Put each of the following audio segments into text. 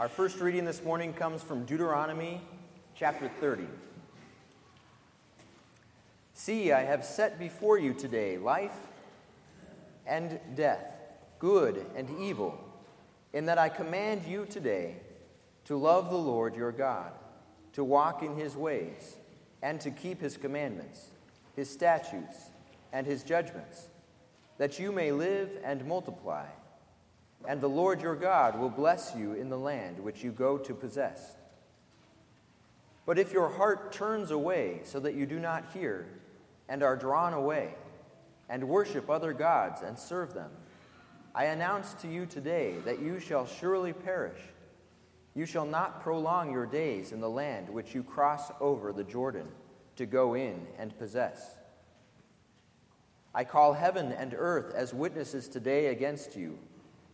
Our first reading this morning comes from Deuteronomy chapter 30. See, I have set before you today life and death, good and evil, in that I command you today to love the Lord your God, to walk in his ways, and to keep his commandments, his statutes, and his judgments, that you may live and multiply and the Lord your God will bless you in the land which you go to possess. But if your heart turns away so that you do not hear, and are drawn away, and worship other gods and serve them, I announce to you today that you shall surely perish. You shall not prolong your days in the land which you cross over the Jordan to go in and possess. I call heaven and earth as witnesses today against you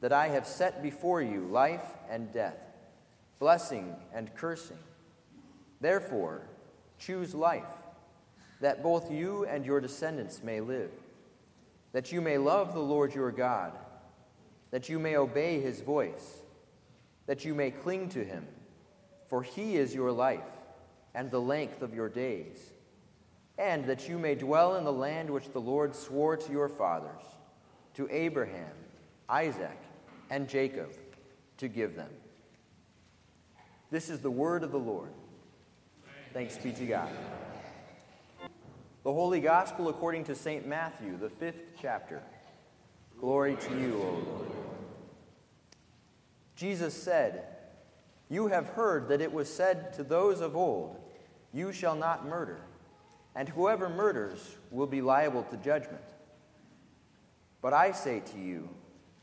that I have set before you life and death, blessing and cursing. Therefore, choose life, that both you and your descendants may live, that you may love the Lord your God, that you may obey his voice, that you may cling to him, for he is your life and the length of your days, and that you may dwell in the land which the Lord swore to your fathers, to Abraham, Isaac, and Jacob to give them. This is the word of the Lord. Thanks be to God. The Holy Gospel according to St. Matthew, the fifth chapter. Glory to you, O Lord. Jesus said, You have heard that it was said to those of old, You shall not murder, and whoever murders will be liable to judgment. But I say to you,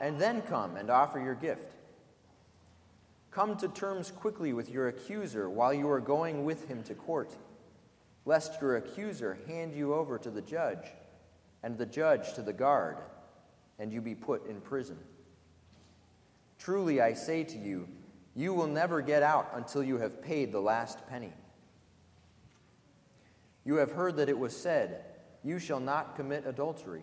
and then come and offer your gift. Come to terms quickly with your accuser while you are going with him to court, lest your accuser hand you over to the judge, and the judge to the guard, and you be put in prison. Truly, I say to you, you will never get out until you have paid the last penny. You have heard that it was said, You shall not commit adultery.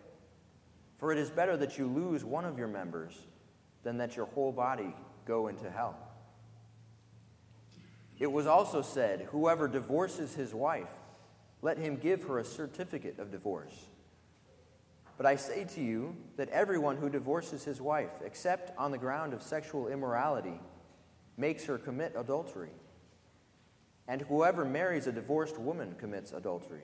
For it is better that you lose one of your members than that your whole body go into hell. It was also said, Whoever divorces his wife, let him give her a certificate of divorce. But I say to you that everyone who divorces his wife, except on the ground of sexual immorality, makes her commit adultery. And whoever marries a divorced woman commits adultery.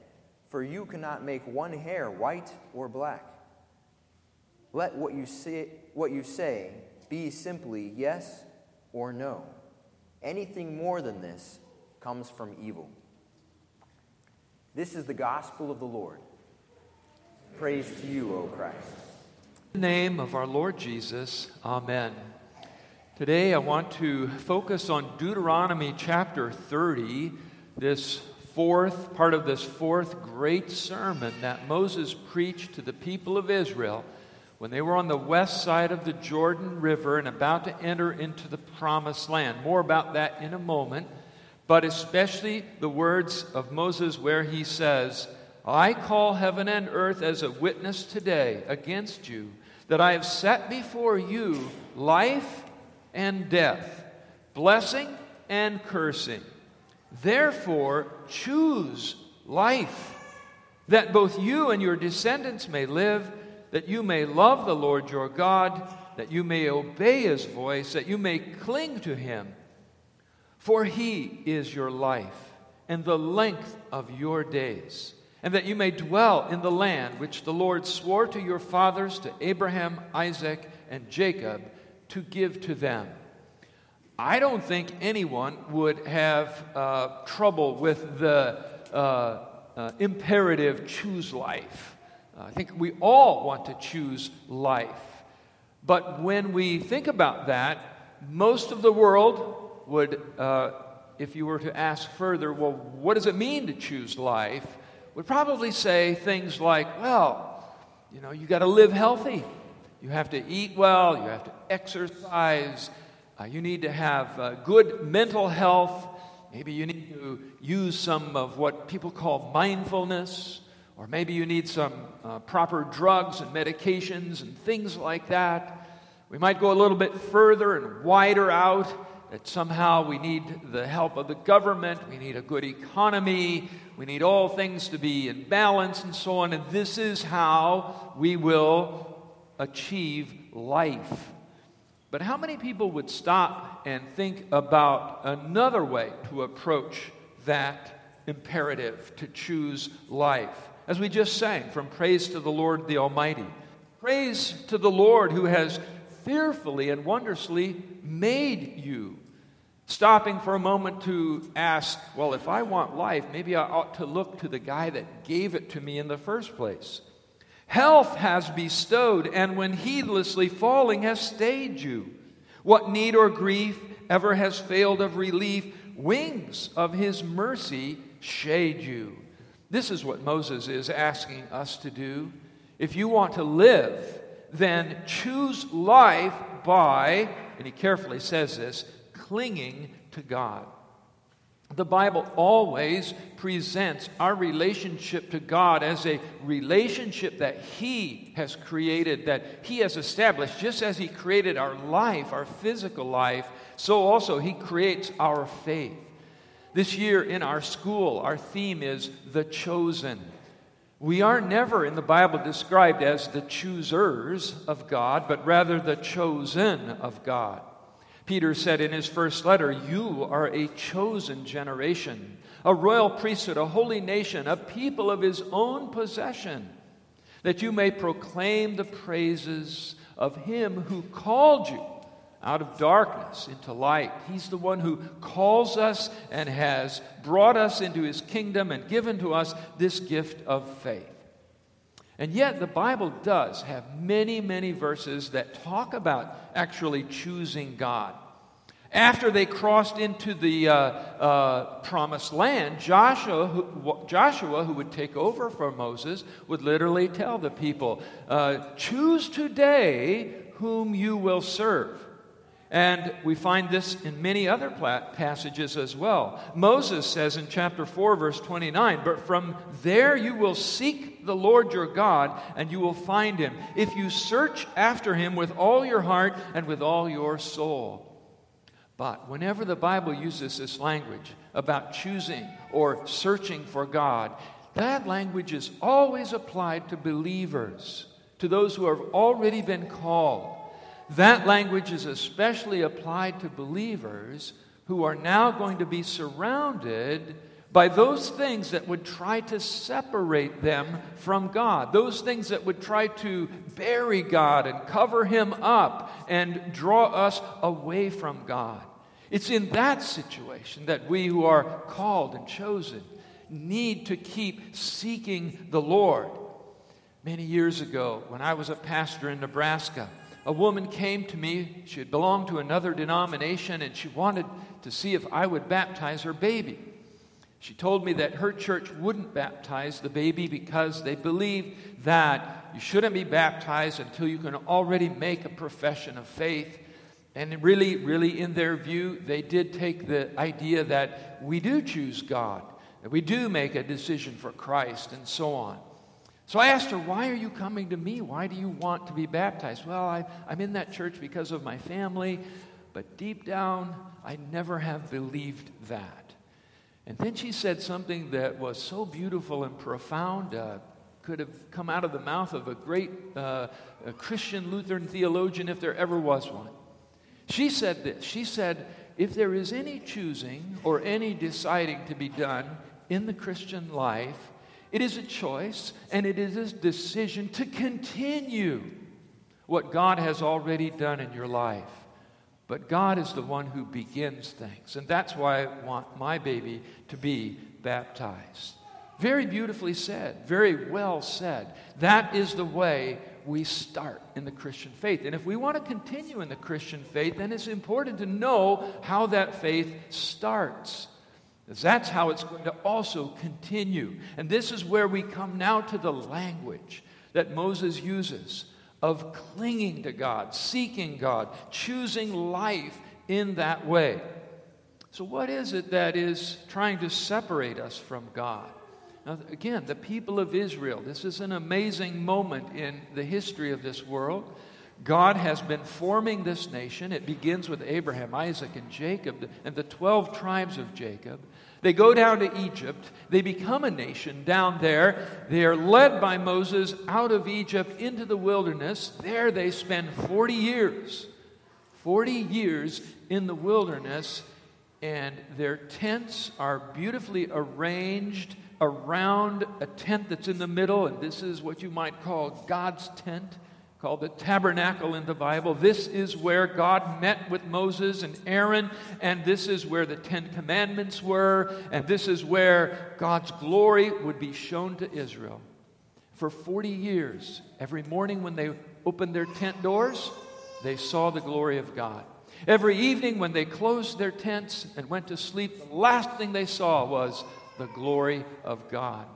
for you cannot make one hair white or black. Let what you say, what you say be simply yes or no. Anything more than this comes from evil. This is the gospel of the Lord. Praise to you, O Christ. In the name of our Lord Jesus, Amen. Today I want to focus on Deuteronomy chapter 30, this fourth part of this fourth great sermon that Moses preached to the people of Israel when they were on the west side of the Jordan River and about to enter into the promised land. More about that in a moment. but especially the words of Moses where he says, I call heaven and earth as a witness today against you that I have set before you life and death, blessing and cursing. Therefore, choose life, that both you and your descendants may live, that you may love the Lord your God, that you may obey his voice, that you may cling to him. For he is your life and the length of your days, and that you may dwell in the land which the Lord swore to your fathers, to Abraham, Isaac, and Jacob, to give to them. I don't think anyone would have uh, trouble with the uh, uh, imperative choose life. I think we all want to choose life. But when we think about that, most of the world would, uh, if you were to ask further, well, what does it mean to choose life? Would probably say things like, well, you know, you got to live healthy. You have to eat well. You have to exercise. Uh, you need to have uh, good mental health. Maybe you need to use some of what people call mindfulness, or maybe you need some uh, proper drugs and medications and things like that. We might go a little bit further and wider out that somehow we need the help of the government, we need a good economy, we need all things to be in balance and so on, and this is how we will achieve life. But how many people would stop and think about another way to approach that imperative to choose life? As we just sang, from praise to the Lord the Almighty. Praise to the Lord who has fearfully and wondrously made you. Stopping for a moment to ask, well, if I want life, maybe I ought to look to the guy that gave it to me in the first place. Health has bestowed, and when heedlessly falling has stayed you. What need or grief ever has failed of relief, wings of his mercy shade you. This is what Moses is asking us to do. If you want to live, then choose life by, and he carefully says this, clinging to God. The Bible always presents our relationship to God as a relationship that He has created, that He has established. Just as He created our life, our physical life, so also He creates our faith. This year in our school, our theme is the chosen. We are never in the Bible described as the choosers of God, but rather the chosen of God. Peter said in his first letter, You are a chosen generation, a royal priesthood, a holy nation, a people of his own possession, that you may proclaim the praises of him who called you out of darkness into light. He's the one who calls us and has brought us into his kingdom and given to us this gift of faith. And yet, the Bible does have many, many verses that talk about actually choosing God. After they crossed into the uh, uh, promised land, Joshua who, Joshua, who would take over for Moses, would literally tell the people, uh, Choose today whom you will serve. And we find this in many other passages as well. Moses says in chapter 4, verse 29, But from there you will the Lord your God, and you will find him, if you search after him with all your heart and with all your soul. But whenever the Bible uses this language about choosing or searching for God, that language is always applied to believers, to those who have already been called. That language is especially applied to believers who are now going to be surrounded by those things that would try to separate them from God, those things that would try to bury God and cover Him up and draw us away from God. It's in that situation that we who are called and chosen need to keep seeking the Lord. Many years ago, when I was a pastor in Nebraska, a woman came to me. She had belonged to another denomination and she wanted to see if I would baptize her baby. She told me that her church wouldn't baptize the baby because they believed that you shouldn't be baptized until you can already make a profession of faith. And really, really, in their view, they did take the idea that we do choose God, that we do make a decision for Christ, and so on. So I asked her, Why are you coming to me? Why do you want to be baptized? Well, I, am in that church because of my family, but deep down, I never have believed that. And then she said something that was so beautiful and profound, uh, could have come out of the mouth of a great uh, a Christian Lutheran theologian if there ever was one. She said this She said, If there is any choosing or any deciding to be done in the Christian life, it is a choice and it is a decision to continue what God has already done in your life. But God is the one who begins things. And that's why I want my baby to be baptized. Very beautifully said, very well said. That is the way we start in the Christian faith. And if we want to continue in the Christian faith, then it's important to know how that faith starts. That's how it's going to also continue. And this is where we come now to the language that Moses uses of clinging to God, seeking God, choosing life in that way. So, what is it that is trying to separate us from God? Now, again, the people of Israel, this is an amazing moment in the history of this world. God has been forming this nation. It begins with Abraham, Isaac, and Jacob, and the 12 tribes of Jacob. They go down to Egypt. They become a nation down there. They are led by Moses out of Egypt into the wilderness. There they spend 40 years. 40 years in the wilderness, and their tents are beautifully arranged around a tent that's in the middle, and this is what you might call God's tent, called the tabernacle in the Bible. This is where God met with Moses and Aaron, and this is where the Ten Commandments were, and this is where God's glory would be shown to Israel. For 40 years, every morning when they opened their tent doors, they saw the glory of God. Every evening when they closed their tents and went to sleep, the last thing they saw was the glory of God.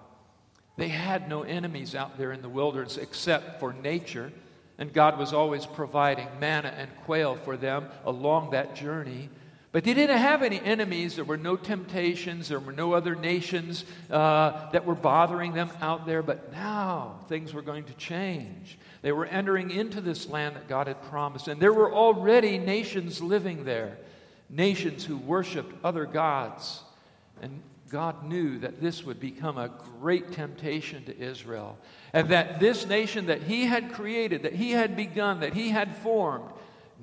They had no enemies out there in the wilderness except for nature, and God was always providing manna and quail for them along that journey. But they didn't have any enemies. There were no temptations. There were no other nations uh, that were bothering them out there. But now things were going to change. They were entering into this land that God had promised. And there were already nations living there, nations who worshiped other gods. And God knew that this would become a great temptation to Israel, and that this nation that He had created, that He had begun, that He had formed,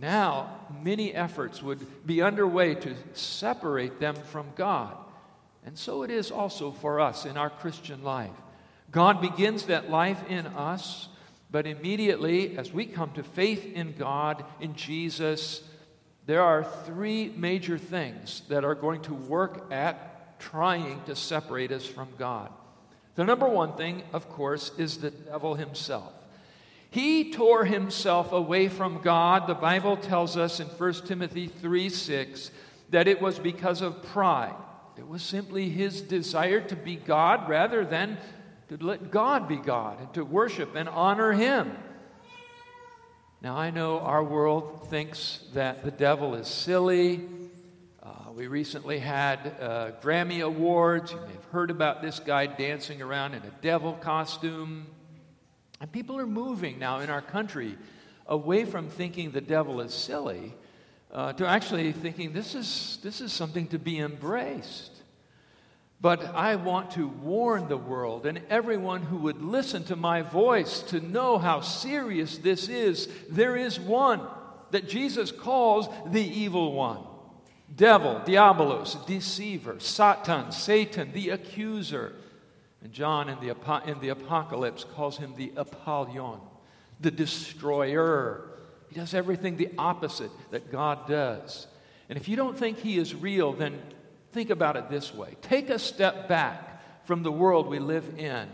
now many efforts would be underway to separate them from God. And so it is also for us in our Christian life. God begins that life in us, but immediately as we come to faith in God, in Jesus, there are three major things that are going to work at trying to separate us from God. The number one thing, of course, is the devil himself. He tore himself away from God. The Bible tells us in 1 Timothy 3 6 that it was because of pride. It was simply his desire to be God rather than to let God be God and to worship and honor him. Now, I know our world thinks that the devil is silly, we recently had uh, Grammy Awards. You may have heard about this guy dancing around in a devil costume. And people are moving now in our country away from thinking the devil is silly uh, to actually thinking this is, this is something to be embraced. But I want to warn the world and everyone who would listen to my voice to know how serious this is. There is one that Jesus calls the evil one devil, diabolos, deceiver, Satan, Satan, the accuser. And John in the, in the Apocalypse calls him the Apollyon, the destroyer. He does everything the opposite that God does. And if you don't think he is real, then think about it this way take a step back from the world we live in.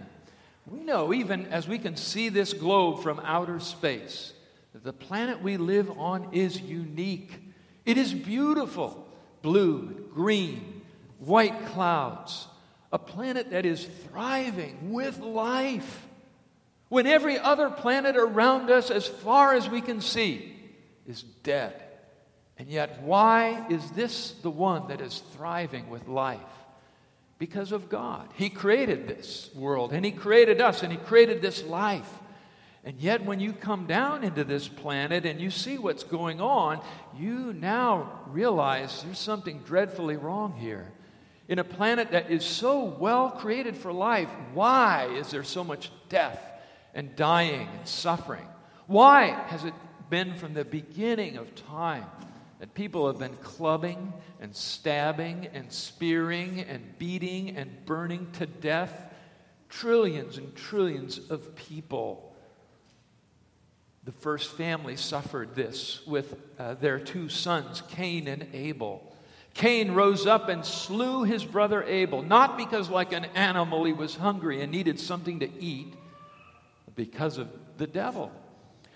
We know, even as we can see this globe from outer space, that the planet we live on is unique. It is beautiful blue, green, white clouds, a planet that is thriving with life. When every other planet around us, as far as we can see, is dead And yet, why is this the one that is thriving with life? Because of God. He created this world, and He created us, and He created this life. And yet, when you come down into this planet and you see what's going on, you now realize there's something dreadfully wrong here. In a planet that is so well created for life, why is there so much death and dying and suffering? Why has it been from the beginning of time that people have been clubbing and stabbing and spearing and beating and burning to death trillions and trillions of people? The first family suffered this with uh, their two sons, Cain and Abel. Cain rose up and slew his brother Abel, not because, like an animal, he was hungry and needed something to eat, but because of the devil.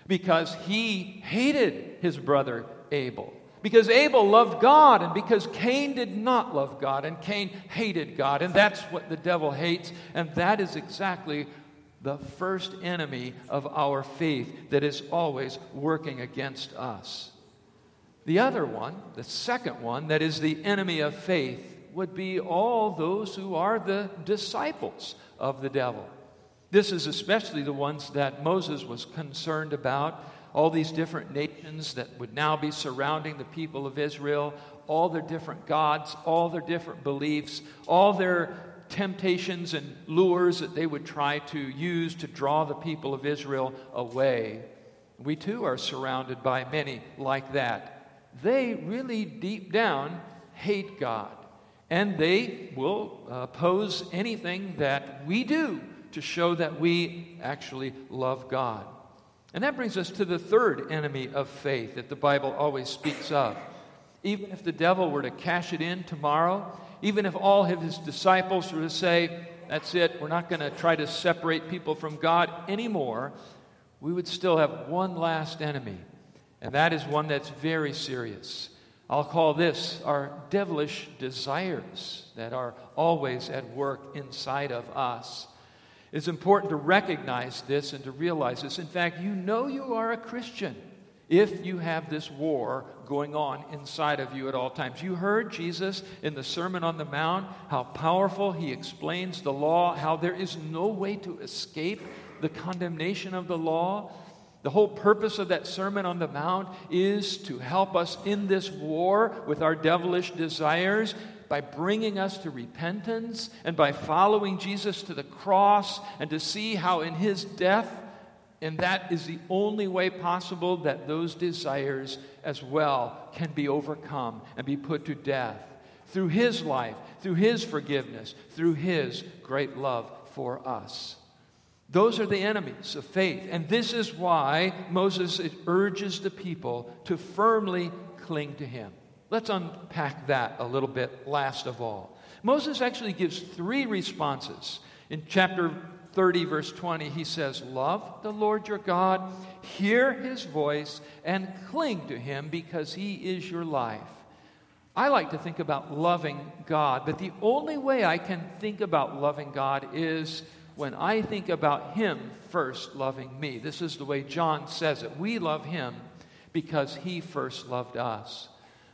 Because he hated his brother Abel. Because Abel loved God, and because Cain did not love God, and Cain hated God. And that's what the devil hates, and that is exactly the first enemy of our faith that is always working against us. The other one, the second one, that is the enemy of faith, would be all those who are the disciples of the devil. This is especially the ones that Moses was concerned about. All these different nations that would now be surrounding the people of Israel, all their different gods, all their different beliefs, all their temptations and lures that they would try to use to draw the people of Israel away. We too are surrounded by many like that. They really deep down hate God, and they will oppose anything that we do to show that we actually love God. And that brings us to the third enemy of faith that the Bible always speaks of. Even if the devil were to cash it in tomorrow, even if all of his disciples were to say, That's it, we're not going to try to separate people from God anymore, we would still have one last enemy. And that is one that's very serious. I'll call this our devilish desires that are always at work inside of us. It's important to recognize this and to realize this. In fact, you know you are a Christian if you have this war going on inside of you at all times. You heard Jesus in the Sermon on the Mount, how powerful he explains the law, how there is no way to escape the condemnation of the law. The whole purpose of that Sermon on the Mount is to help us in this war with our devilish desires by bringing us to repentance and by following Jesus to the cross and to see how in his death and that is the only way possible that those desires as well can be overcome and be put to death through His life, through His forgiveness, through His great love for us. Those are the enemies of faith. And this is why Moses urges the people to firmly cling to Him. Let's unpack that a little bit last of all. Moses actually gives three responses. In chapter 30, verse 20, he says, Love the Lord your God, hear his voice, and cling to him because he is your life. I like to think about loving God, but the only way I can think about loving God is when I think about him first loving me. This is the way John says it. We love him because he first loved us.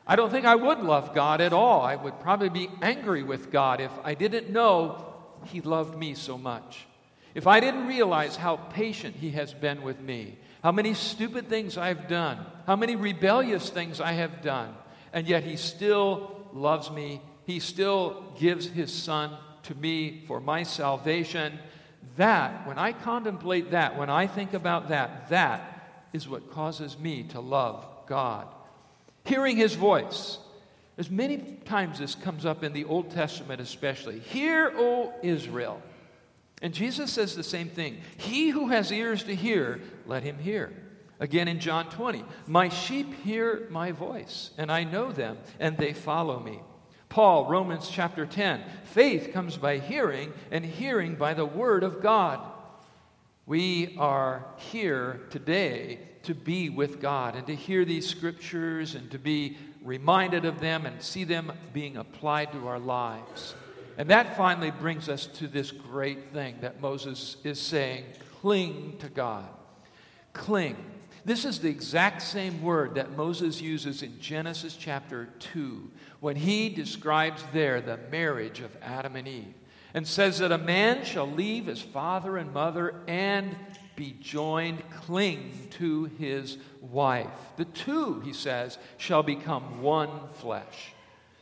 I don't think I would love God at all. I would probably be angry with God if I didn't know he loved me so much. If I didn't realize how patient He has been with me, how many stupid things I've done, how many rebellious things I have done, and yet He still loves me, He still gives His Son to me for my salvation. That, when I contemplate that, when I think about that, that is what causes me to love God. Hearing His voice. As many times this comes up in the Old Testament, especially. Hear, O Israel. And Jesus says the same thing. He who has ears to hear, let him hear. Again in John 20, my sheep hear my voice, and I know them, and they follow me. Paul, Romans chapter 10, faith comes by hearing, and hearing by the word of God. We are here today to be with God and to hear these scriptures and to be reminded of them and see them being applied to our lives. And that finally brings us to this great thing that Moses is saying cling to God. Cling. This is the exact same word that Moses uses in Genesis chapter 2 when he describes there the marriage of Adam and Eve and says that a man shall leave his father and mother and be joined, cling to his wife. The two, he says, shall become one flesh.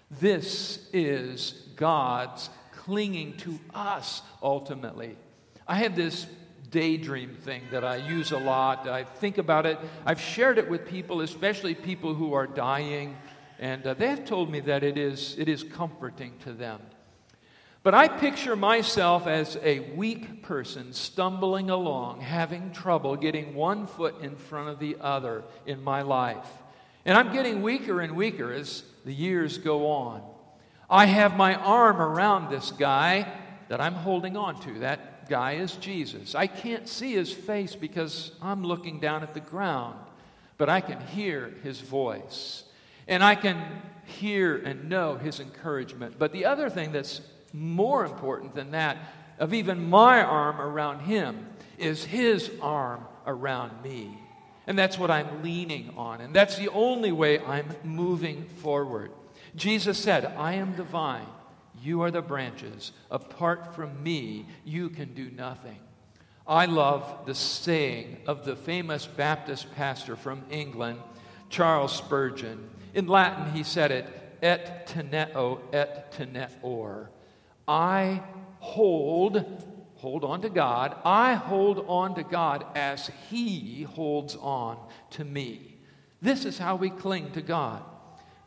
This is God's clinging to us ultimately. I have this daydream thing that I use a lot. I think about it. I've shared it with people, especially people who are dying, and uh, they have told me that it is, it is comforting to them. But I picture myself as a weak person stumbling along, having trouble getting one foot in front of the other in my life. And I'm getting weaker and weaker as the years go on. I have my arm around this guy that I'm holding on to. That guy is Jesus. I can't see his face because I'm looking down at the ground, but I can hear his voice. And I can hear and know his encouragement. But the other thing that's more important than that, of even my arm around him, is his arm around me. And that's what I'm leaning on. And that's the only way I'm moving forward. Jesus said, I am the vine. You are the branches. Apart from me, you can do nothing. I love the saying of the famous Baptist pastor from England, Charles Spurgeon. In Latin, he said it, et teneo et teneor. I hold, hold on to God. I hold on to God as He holds on to me. This is how we cling to God.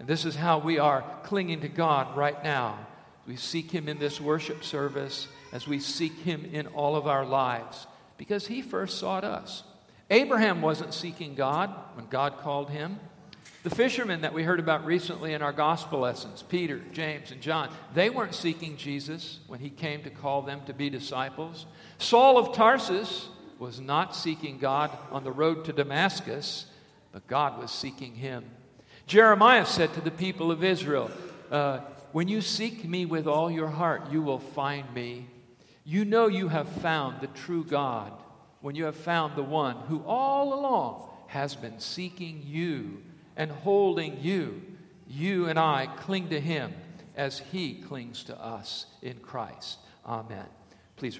And this is how we are clinging to God right now we seek Him in this worship service, as we seek Him in all of our lives, because He first sought us. Abraham wasn't seeking God when God called him. The fishermen that we heard about recently in our gospel lessons, Peter, James, and John, they weren't seeking Jesus when he came to call them to be disciples. Saul of Tarsus was not seeking God on the road to Damascus, but God was seeking him. Jeremiah said to the people of Israel, uh, when you seek me with all your heart, you will find me. You know you have found the true God when you have found the one who all along has been seeking you and holding you. You and I cling to him as he clings to us in Christ. Amen.